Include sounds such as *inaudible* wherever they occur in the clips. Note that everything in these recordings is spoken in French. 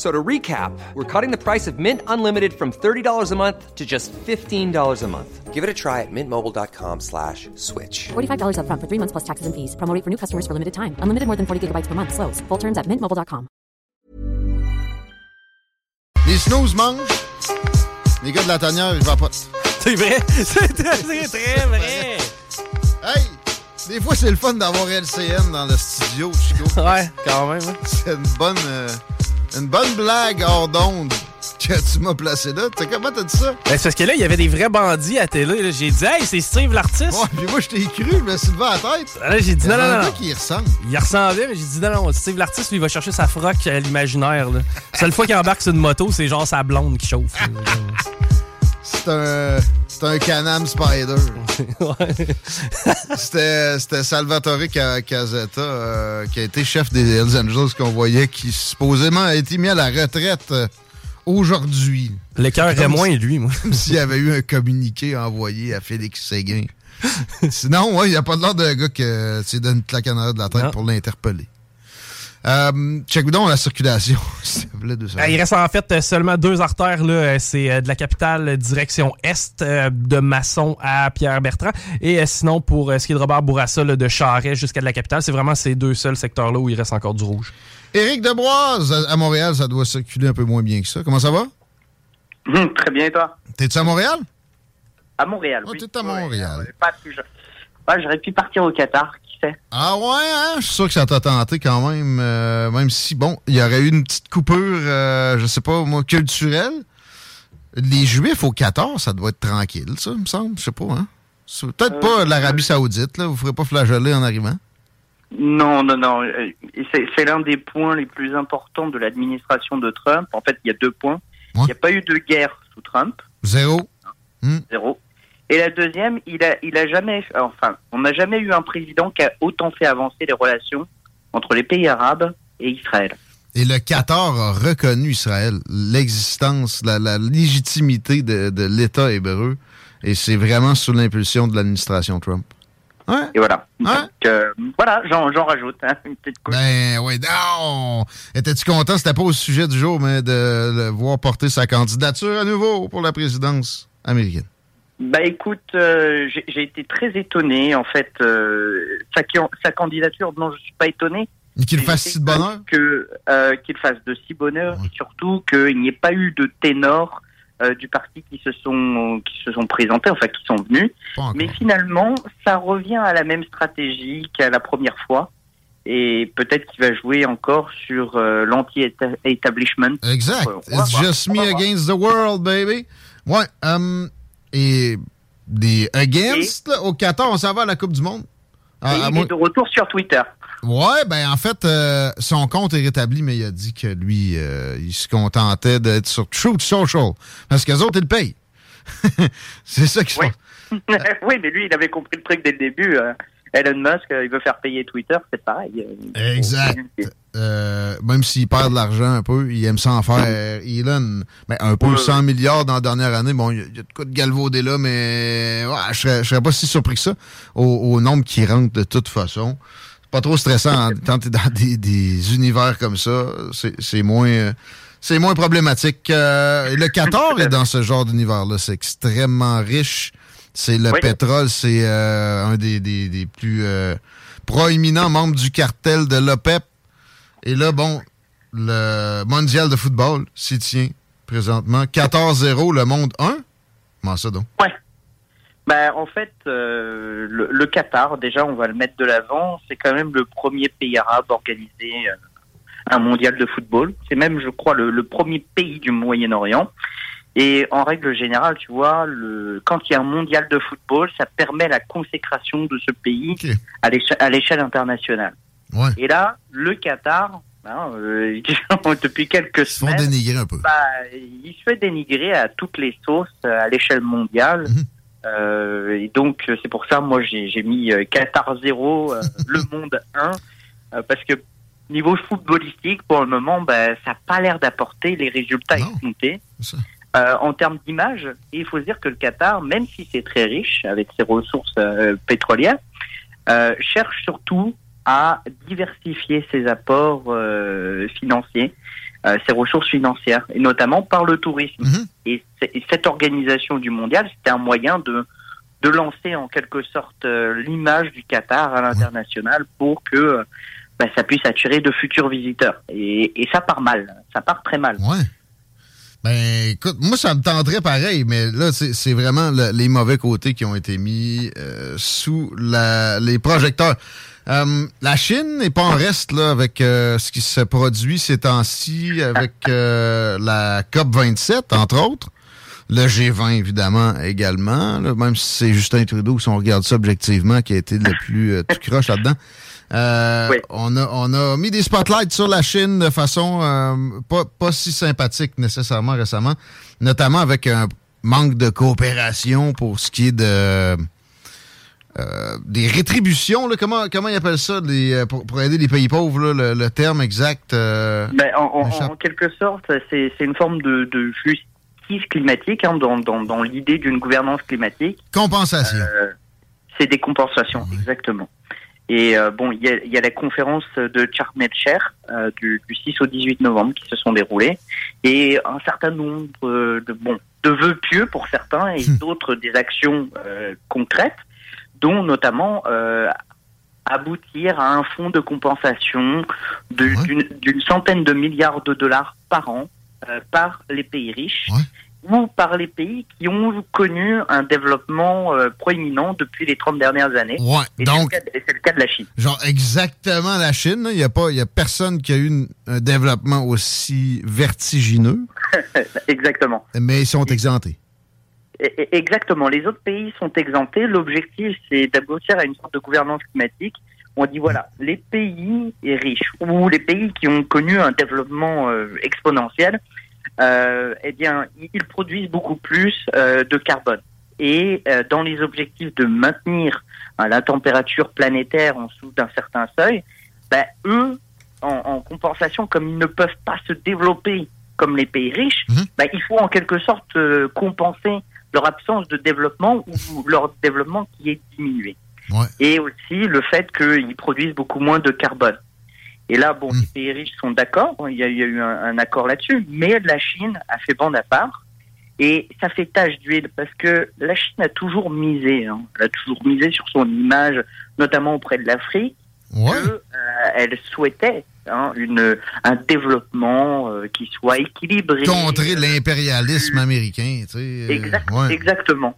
F- So to recap, we're cutting the price of Mint Unlimited from $30 a month to just $15 a month. Give it a try at mintmobile.com slash switch. $45 upfront for three months plus taxes and fees. Promo for new customers for limited time. Unlimited more than 40 gigabytes per month. Slows. Full terms at mintmobile.com. Les snooze mangent. Les gars de la tanière, ils vapotent. C'est vrai. C'est très, c'est très vrai. Hey! Des fois, c'est le fun d'avoir LCN dans le studio, Chico. Ouais, quand même. hein. C'est une bonne, euh, une bonne blague hors d'onde que tu m'as placé là. T'as comment t'as dit ça? Ben, c'est parce que là, il y avait des vrais bandits à télé. J'ai dit, hey, c'est Steve l'artiste. Ouais, puis moi, je t'ai cru, je me suis levé à la tête. Là, j'ai dit, Il non, non, non. y ressemble. Il ressemblait, mais j'ai dit, non, non, Steve l'artiste, lui, il va chercher sa froc à l'imaginaire. là. Seule fois qu'il embarque sur une moto, c'est genre sa blonde qui chauffe. *laughs* C'est un, c'est un Canam Spider. *laughs* C'était c'était Salvatore Ca- Casetta, euh, qui a été chef des Hells Angels qu'on voyait, qui supposément a été mis à la retraite euh, aujourd'hui. Le cœur est moins, lui, moi. Comme s'il y avait eu un communiqué envoyé à Félix Séguin. Sinon, ouais, il n'y a pas de l'air d'un gars que tu donnes une claque en arrière de la tête Non. pour l'interpeller. Euh, check donc la circulation, *laughs* s'il te plaît, deux secondes. Euh, Il reste en fait seulement deux artères. là. C'est euh, de la capitale direction est, euh, de Masson à Pierre-Bertrand. Et euh, sinon, pour ce qui est de Robert Bourassa, là, de Charest jusqu'à de la capitale, c'est vraiment ces deux seuls secteurs-là où il reste encore du rouge. Éric Debroise, à Montréal, ça doit circuler un peu moins bien que ça. Comment ça va? *laughs* Très bien, et toi T'es-tu à Montréal? À Montréal, Ah, oui. t'es à Montréal. Ouais, pas plus- Ouais, J'aurais pu partir au Qatar, Ah ouais, hein? Je suis sûr que ça t'a tenté quand même, euh, même si, bon, il y aurait eu une petite coupure, euh, je sais pas, moi, culturelle. Les Juifs au Qatar, ça doit être tranquille, ça, il me semble. Je sais pas, hein? Peut-être Euh, pas l'Arabie Saoudite, là. Vous ferez pas flageoler en arrivant? Non, non, non. c'est l'un des points les plus importants de l'administration de Trump. En fait, il y a deux points. Il n'y a pas eu de guerre sous Trump, Zéro. zéro. Et la deuxième, il a, il a jamais, enfin, on n'a jamais eu un président qui a autant fait avancer les relations entre les pays arabes et Israël. Et le Qatar a reconnu Israël, l'existence, la, la légitimité de, de l'État hébreu. Et c'est vraiment sous l'impulsion de l'administration Trump. Et voilà. Donc, euh, voilà, j'en j'en rajoute hein, une petite couche. Ben oui, non! Étais-tu content? C'était pas au sujet du jour, mais de le voir porter sa candidature à nouveau pour la présidence américaine. Bah écoute, euh, j'ai été très étonné en fait. euh, sa, candidature, non, je suis pas étonné. Qu'il fasse si de bonheur? Que euh, qu'il fasse de si bonheur, et surtout qu'il n'y ait pas eu de ténors euh, du parti qui se sont qui se sont présentés, enfin qui sont venus. Mais finalement, ça revient à la même stratégie qu'à la première fois. Et peut-être qu'il va jouer encore sur euh, l'anti-establishment. Exact. It's just me against the world, baby. Ouais. hum, et des against, là, au Qatar, on s'en va à la Coupe du Monde. Ah, il est de retour sur Twitter. Ouais, ben en fait, euh, son compte est rétabli, mais il a dit que lui, euh, il se contentait d'être sur Truth Social. Parce qu'eux autres, ils le payent. *laughs* c'est ça qui se oui. *laughs* oui, mais lui, il avait compris le truc dès le début. Euh, Elon Musk, il veut faire payer Twitter, c'est pareil. Exact. même s'il perd de l'argent un peu, il aime ça en faire. Elon, ben, un peu 100 milliards dans la dernière année. Bon, il y, a de quoi de galvauder là, mais ouais, je serais, serais pas si surpris que ça au, au nombre qui rentre de toute façon pas trop stressant quand tu es dans des, univers comme ça. C'est moins. c'est moins problématique. Euh, le Qatar est dans ce genre d'univers-là. C'est extrêmement riche. C'est le pétrole, c'est euh, un des, plus euh, proéminents membres du cartel de l'OPEP. Et là, bon, le mondial de football s'y tient présentement. 14-0, le monde 1. Comment ça donc? Ouais. Ben, en fait, euh, le, Qatar, déjà, on va le mettre de l'avant, c'est quand même le premier pays arabe organisé un mondial de football. C'est même, je crois, le, premier pays du Moyen-Orient. Et en règle générale, tu vois, le, quand il y a un mondial de football, ça permet la consécration de ce pays à l'échelle internationale. Et là, le Qatar, hein, euh, *laughs* depuis quelques semaines, dénigrer un peu. Bah, il se fait dénigrer à toutes les sauces à l'échelle mondiale. Mhm. Euh, et donc c'est pour ça moi j'ai mis euh, Qatar 0, euh, *laughs* le monde 1, parce que niveau footballistique pour le moment ben, ça n'a pas l'air d'apporter les résultats escomptés. En termes d'image, il faut se dire que le Qatar, même si c'est très riche avec ses ressources pétrolières, cherche surtout à diversifier ses apports financiers euh, ses ressources financières, et notamment par le tourisme. Mhm. Et, cette organisation du mondial, c'était un moyen de, de lancer en quelque sorte euh, l'image du Qatar à l'international pour que euh, bah, ça puisse attirer de futurs visiteurs. Et, et, ça part mal, ça part très mal. Ouais. Ben, écoute, moi, ça me tendrait pareil, mais là, c'est vraiment les mauvais côtés qui ont été mis sous la, les projecteurs. Euh, la Chine n'est pas en reste là, avec euh, ce qui se produit ces temps-ci, avec euh, la COP 27, entre autres. Le G20, évidemment, également. même si c'est Justin Trudeau, si on regarde ça objectivement, qui a été le plus tout croche là-dedans. On, a, on a mis des spotlights sur la Chine de façon pas, pas si sympathique nécessairement récemment, notamment avec un manque de coopération pour ce qui est de euh, des rétributions, là, comment, comment ils appellent ça euh, pour, aider les pays pauvres, le, terme exact? Euh, ben, en, quelque sorte, c'est une forme de, justice climatique hein, dans, dans, l'idée d'une gouvernance climatique. Compensation. c'est des compensations, exactement. Et bon, il y a, la conférence de Charles du, du, 6 au 18 novembre qui se sont déroulées. Et un certain nombre de bon de vœux pieux pour certains et hmm. d'autres des actions concrètes dont notamment euh, aboutir à un fonds de compensation d'une centaine de milliards de dollars par an euh, par les pays riches ou par les pays qui ont connu un développement euh, proéminent depuis les 30 dernières années. Ouais, donc, c'est le, cas de la Chine. Genre exactement la Chine, il n'y a, pas, y a personne qui a eu un développement aussi vertigineux. *laughs* exactement. Mais ils sont exemptés. Exactement. Les autres pays sont exemptés. L'objectif, c'est d'aboutir à une sorte de gouvernance climatique. On dit voilà, les pays riches ou les pays qui ont connu un développement euh, exponentiel, eh bien, ils produisent beaucoup plus euh, de carbone. Et euh, dans les objectifs de maintenir hein, la température planétaire en dessous d'un certain seuil, ben, eux, en, en, compensation, comme ils ne peuvent pas se développer comme les pays riches, mhm. ben, il faut en quelque sorte compenser leur absence de développement ou leur développement qui est diminué. Et aussi le fait qu'ils produisent beaucoup moins de carbone. Et là, bon, hmm. les pays riches sont d'accord, il y a, eu un, accord là-dessus, mais la Chine a fait bande à part. Et ça fait tache d'huile parce que la Chine a toujours misé, hein, elle a toujours misé sur son image, notamment auprès de l'Afrique, ouais. qu'elle euh, souhaitait Hein, une, un développement euh, qui soit équilibré. Contrer l'impérialisme américain. Tu sais, euh, Exactement.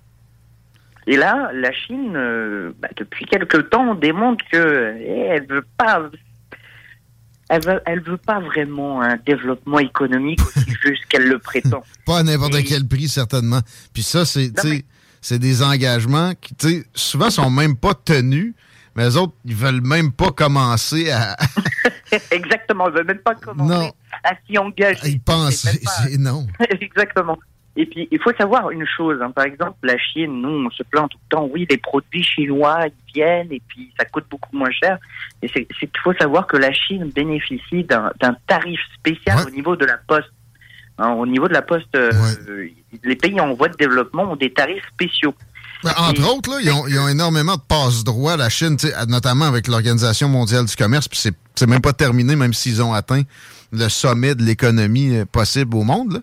Et là, la Chine, bah, depuis quelque temps, démontre que eh, elle veut pas. Elle veut, elle veut pas vraiment un développement économique aussi *laughs* juste qu'elle le prétend. Pas à n'importe quel prix, certainement. Puis ça, c'est, c'est des engagements qui, souvent, sont même pas tenus Mais les autres, ils veulent même pas commencer à. *laughs* Exactement, ils veulent même pas commencer à s'y engager. Ils pensent, *laughs* non. Exactement. Et puis, il faut savoir une chose. Hein. Par exemple, la Chine, nous, on se plaint tout le temps. Oui, les produits chinois, ils viennent et puis ça coûte beaucoup moins cher. Et c'est qu'il faut savoir que la Chine bénéficie d'un tarif spécial au niveau de la poste. Hein, au niveau de la poste, euh, les pays en voie de développement ont des tarifs spéciaux. Ben, entre autres, là, ils, ont, ils, ont, énormément de passe-droit, la Chine, notamment avec l'Organisation mondiale du commerce, puis c'est même pas terminé, même s'ils ont atteint le sommet de l'économie euh, possible au monde. Là.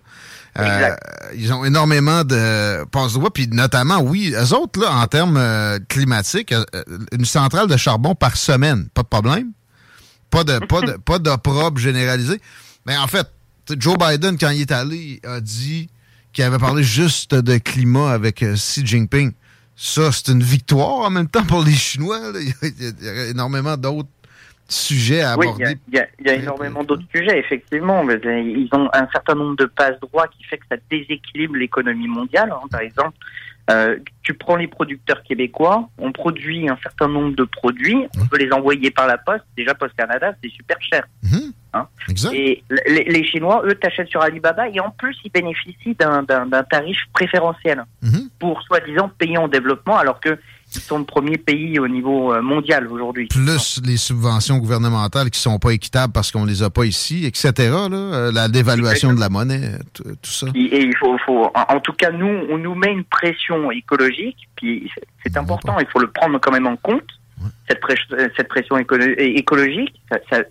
Euh, ils ont énormément de passe-droit, puis notamment, oui, eux autres, là, en termes euh, climatiques, euh, une centrale de charbon par semaine, pas de problème. Pas de pas de *laughs* pas d'opprobre généralisé. Mais en fait, Joe Biden, quand il est allé, a dit qu'il avait parlé juste de climat avec Xi Jinping. Ça, c'est une victoire en même temps pour les Chinois. *laughs* Il y a énormément d'autres sujets à aborder. Oui, il y, a énormément d'autres sujets, effectivement. Mais ils ont un certain nombre de passe-droits qui fait que ça déséquilibre l'économie mondiale. Hein. Par exemple, euh, tu prends les producteurs québécois, on produit un certain nombre de produits, on peut les envoyer par la poste. Déjà, Post Canada, c'est super cher. Mhm. Hein. Et les, Chinois, eux, t'achètent sur Alibaba et en plus, ils bénéficient d'un tarif préférentiel mhm. pour soi-disant pays en développement, alors que sont le premier pays au niveau euh, mondial aujourd'hui. Plus les subventions gouvernementales qui sont pas équitables parce qu'on les a pas ici, etc. Là, euh, la dévaluation de la monnaie, tout, ça. Et, il faut, faut, en tout cas, nous, on nous met une pression écologique, puis c'est important, il faut le prendre quand même en compte. Cette, cette pression écologique, ça, ça,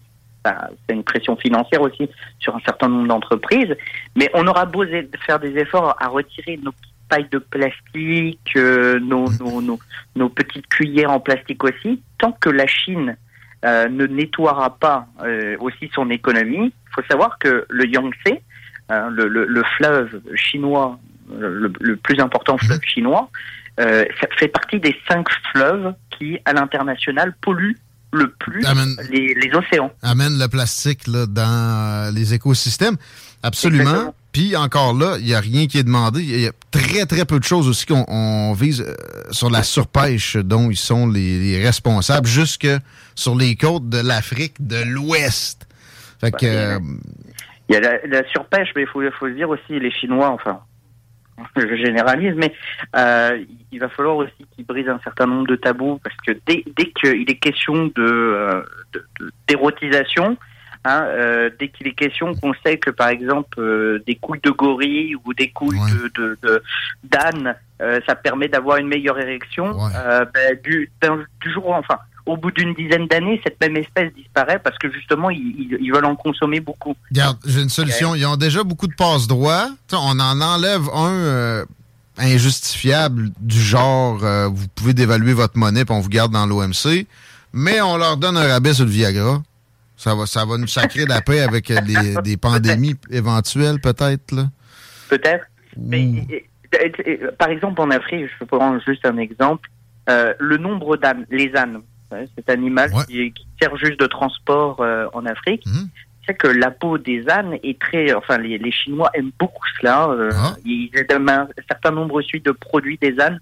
c'est une pression financière aussi sur un certain nombre d'entreprises, mais on aura beau faire des efforts à retirer nos pailles de plastique, euh, nos, nos, nos, petites cuillères en plastique aussi, tant que la Chine euh, ne nettoiera pas euh, aussi son économie, il faut savoir que le Yangtze, le, le, fleuve chinois, le, plus important fleuve chinois, ça fait partie des cinq fleuves qui, à l'international, polluent le plus les, les, océans. Amène le plastique là, dans les écosystèmes. Absolument. Puis encore là, il n'y a rien qui est demandé. Il y a très, très peu de choses aussi qu'on vise euh, sur la surpêche dont ils sont les, responsables, jusque sur les côtes de l'Afrique de l'Ouest. Fait que. Euh, il y a la, surpêche, mais il faut, faut le dire aussi, les Chinois, enfin, *laughs* je généralise, mais euh, il va falloir aussi qu'ils brisent un certain nombre de tabous, parce que dès, dès qu'il est question de d'érotisation, Hein, euh, dès qu'il est question qu'on sait que par exemple euh, des couilles de gorille ou des couilles de d'âne, euh, ça permet d'avoir une meilleure érection, ben, du, du jour enfin au bout d'une dizaine d'années, cette même espèce disparaît parce que justement, ils, veulent en consommer beaucoup. Regarde, j'ai une solution. Ils ont déjà beaucoup de passe-droits. On en enlève un injustifiable du genre vous pouvez dévaluer votre monnaie et on vous garde dans l'OMC, mais on leur donne un rabais sur le Viagra. Ça va, ça va nous sacrer la paix avec *laughs* des pandémies éventuelles, peut-être, là? Peut-être. par exemple, en Afrique, je prendre juste un exemple, euh, le nombre d'ânes, les ânes, cet animal qui, sert juste de transport euh, en Afrique, mhm. c'est que la peau des ânes est très, enfin, les, Chinois aiment beaucoup cela. Euh, ah. Ils aiment un certain nombre aussi de produits des ânes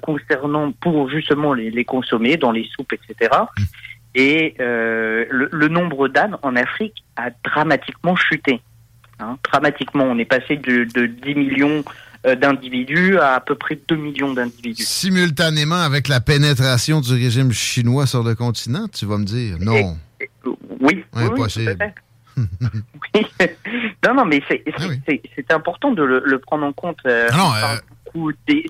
concernant pour justement les, consommer dans les soupes, etc. Et euh, le, nombre d'ânes en Afrique a dramatiquement chuté. Hein, dramatiquement, on est passé de, de 10 millions euh, d'individus à à peu près 2 millions d'individus. Simultanément avec la pénétration du régime chinois sur le continent, tu vas me dire non. oui, Impossible. *laughs* Oui, non, non, mais c'est ah important de le, prendre en compte. Euh, non,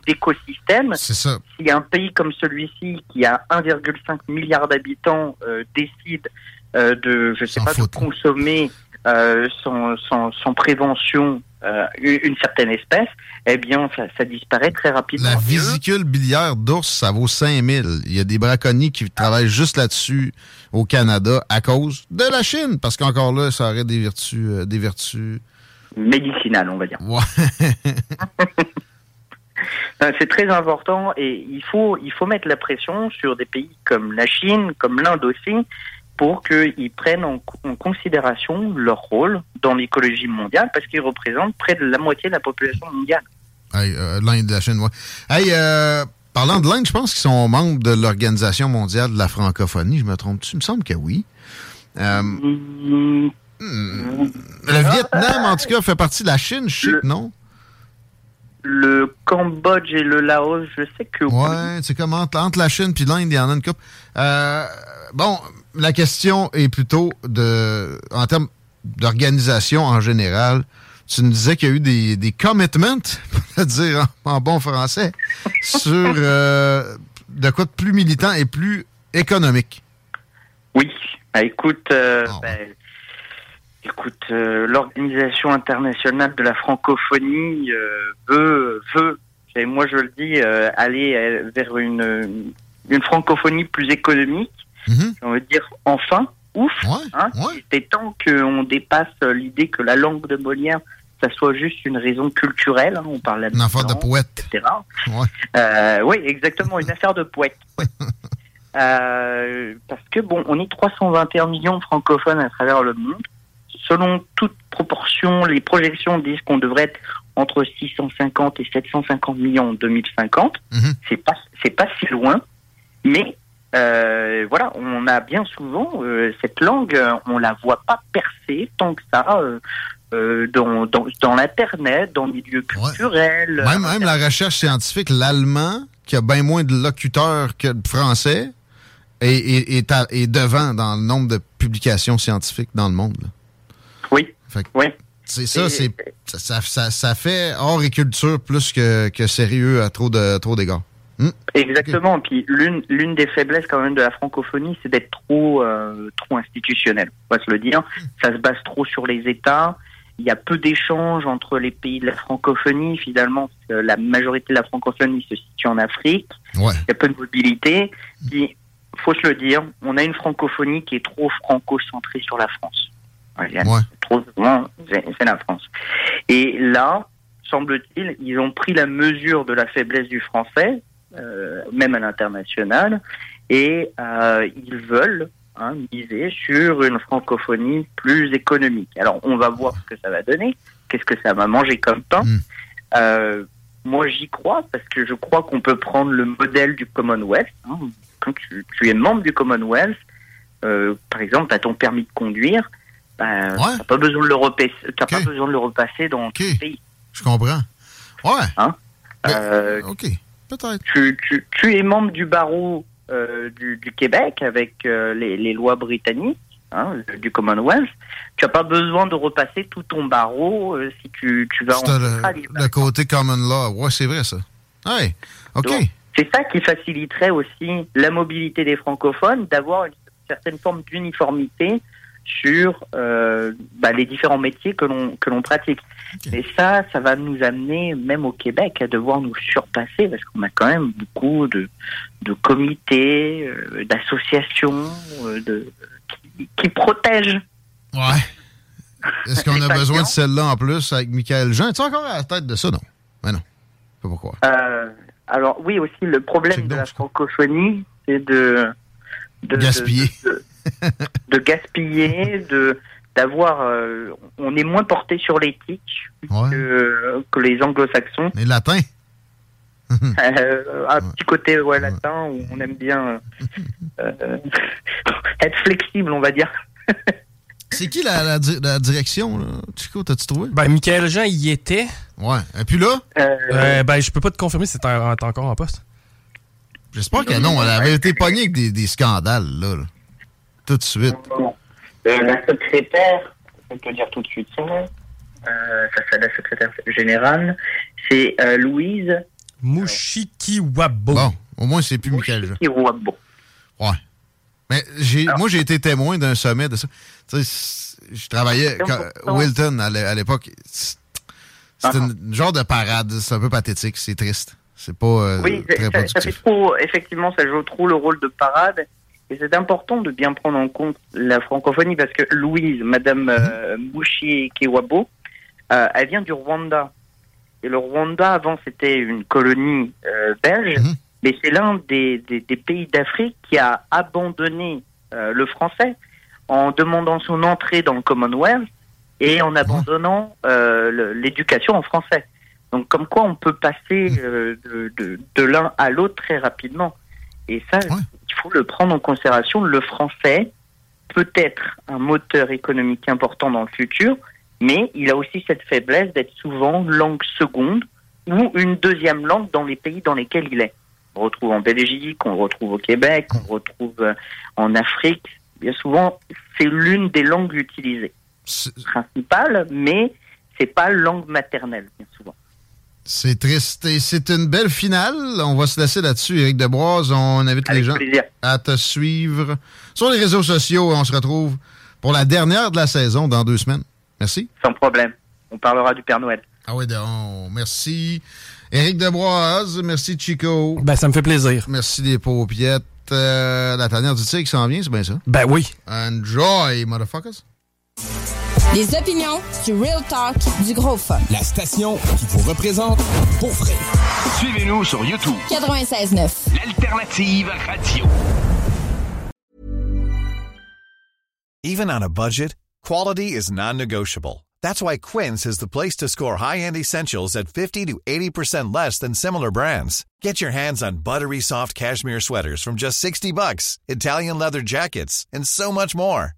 d'écosystèmes. Si un pays comme celui-ci, qui a 1,5 milliard d'habitants, euh, décide euh, de, je sais pas, de consommer euh, sans, sans, prévention une certaine espèce, eh bien, ça, disparaît très rapidement. La vésicule biliaire d'ours, ça vaut 5000. Il y a des braconniers qui travaillent juste là-dessus au Canada à cause de la Chine, parce qu'encore là, ça aurait des vertus, des vertus médicinales, on va dire. Euh, *laughs* c'est très important et il faut, il faut mettre la pression sur des pays comme la Chine, comme l'Inde aussi, pour qu'ils prennent en, considération leur rôle dans l'écologie mondiale parce qu'ils représentent près de la moitié de la population mondiale. Euh, L'Inde la Chine, ouais. Hey, euh, Parlant de l'Inde, je pense qu'ils sont membres de l'Organisation mondiale de la francophonie. Je me trompe-tu? Il me semble que oui. Euh, hmm. le Vietnam, en tout cas, fait partie de la Chine, je sais que non. Le Cambodge et le Laos, je sais que oui. Ouais, c'est comme entre, la Chine et l'Inde, il y en a une coupe. Euh, bon, la question est plutôt de, en termes d'organisation en général, tu nous disais qu'il y a eu des, des commitments, *laughs* pour dire en, bon français, *laughs* sur euh, de quoi de plus militant et plus économique. Oui. Ah, écoute, euh, ben, écoute, euh, l'Organisation internationale de la francophonie veut, veut, et moi je le dis, aller vers une, une francophonie plus économique. On veut dire enfin, ouf. Hein, C'est temps qu'on dépasse l'idée que la langue de Molière ça soit juste une raison culturelle. Hein, on parle Une affaire de poète. Etc. Euh, oui, exactement, une affaire de poète. *laughs* Euh, parce que, bon, on est 321 millions de francophones à travers le monde. Selon toute proportion, les projections disent qu'on devrait être entre 650 et 750 millions en 2050. Mhm. C'est pas, c'est pas si loin. Mais euh, voilà, on a bien souvent cette langue, on la voit pas percer tant que ça euh, dans, dans, dans l'Internet, dans le milieu culturel. Même, même la recherche scientifique, l'allemand, qui a bien moins de locuteurs que le français, est, est, est, devant dans le nombre de publications scientifiques dans le monde. Oui. oui. C'est ça, c'est ça, ça, ça, fait hors et culture plus que, que sérieux à trop de trop d'égards. Hmm? Exactement. Puis l'une l'une des faiblesses quand même de la francophonie, c'est d'être trop euh, trop institutionnel. On va se le dire. Hmm. Ça se base trop sur les États il y a peu d'échanges entre les pays de la francophonie. Finalement, la majorité de la francophonie se situe en Afrique. Il y a peu de mobilité. Puis, faut se le dire, on a une francophonie qui est trop franco-centrée sur la France. Trop c'est la France. Et là, semble-t-il, ils ont pris la mesure de la faiblesse du français, euh, même à l'international, et euh, ils veulent hein, miser sur une francophonie plus économique. Alors, on va voir ce que ça va donner, qu'est-ce que ça va manger comme pain. Hmm. Euh, moi, j'y crois parce que je crois qu'on peut prendre le modèle du Commonwealth. Hein. Quand tu, es membre du Commonwealth, par exemple, tu as ton permis de conduire, ben, tu n'as pas besoin de le repasser, pas besoin de le repasser dans okay. ton pays. Je comprends. Ouais. Hein? Euh, ok, peut-être. Tu, tu, tu, es membre du barreau euh, du, Québec avec euh, les, lois britanniques hein, du Commonwealth. Tu n'as pas besoin de repasser tout ton barreau si tu, tu vas en Australie. Le, le, côté common law, ouais, c'est vrai ça. Ouais, ok. C'est ça qui faciliterait aussi la mobilité des francophones, d'avoir une certaine forme d'uniformité sur bah, les différents métiers que l'on que l'on pratique. Et ça, ça va nous amener, même au Québec, à devoir nous surpasser, parce qu'on a quand même beaucoup de, de comités, euh, d'associations euh, de, qui, protègent. Ouais. Est-ce qu'on *laughs* a besoin de celle-là en plus avec Michael Jean? Es-tu encore à la tête de ça? Non? Mais non. Pas pourquoi. Euh, alors, oui, aussi, le problème de la francophonie, c'est de, de, Gaspiller. de *laughs* gaspiller, de d'avoir, euh, on est moins porté sur l'éthique que, que, les anglo-saxons. Les latins. *laughs* Euh, un petit côté latin où on aime bien euh, *laughs* être flexible, on va dire. C'est qui la, la, direction, là? Chico, t'as-tu trouvé? Ben, Michael Jean y était. Ouais. Et puis là? ben, je peux pas te confirmer si t'es encore en poste. J'espère que non. Elle avait été pognée avec des, des scandales, là, Tout de suite. Euh, la secrétaire, je peux dire tout de suite son nom, euh, ça c'est la secrétaire générale, c'est euh, Louise Mouchikiwabo. Bon, au moins c'est plus Michael. Mouchikiwabo. Ouais. Mais j'ai, moi, j'ai été témoin d'un sommet de ça. Tu sais, je travaillais à Wilton à l'époque. C'est un genre de parade. C'est un peu pathétique. C'est triste. C'est pas oui, très ça, ça fait trop, effectivement, ça joue trop le rôle de parade. Et c'est important de bien prendre en compte la francophonie parce que Louise, Madame euh, Mouchi Kewabo, euh, elle vient du Rwanda. Et le Rwanda, avant, c'était une colonie euh, belge, mhm. mais c'est l'un des, des, des, pays d'Afrique qui a abandonné euh, le français en demandant son entrée dans le Commonwealth et en abandonnant l'éducation en français. Donc comme quoi on peut passer de, de, de l'un à l'autre très rapidement. Et ça, il faut le prendre en considération. Le français peut être un moteur économique important dans le futur, mais il a aussi cette faiblesse d'être souvent langue seconde ou une deuxième langue dans les pays dans lesquels il est. On retrouve en Belgique, on retrouve au Québec, on retrouve euh, en Afrique. Bien souvent, c'est l'une des langues utilisées. Principale, mais c'est pas langue maternelle, bien souvent. C'est triste et c'est une belle finale. On va se laisser là-dessus, Éric Debroise. On invite les gens à te suivre sur les réseaux sociaux et on se retrouve pour la dernière de la saison dans deux semaines. Merci. Sans problème. On parlera du Père Noël. Ah oui, donc, merci. Éric Debroise, merci Chico. Ben, ça me fait plaisir. Merci les paupiettes. Euh, la dernière du tigre qui s'en vient, c'est bien ça? Ben oui. Enjoy, motherfuckers. Les opinions, du real talk, du gros fun. La station qui vous représente pour vrai. Suivez-nous sur YouTube. 96.9. L'alternative radio. Even on a budget, quality is non-negotiable. That's why Quince is the place to score high-end essentials at 50 to 80% less than similar brands. Get your hands on buttery soft cashmere sweaters from just 60 bucks, Italian leather jackets, and so much more.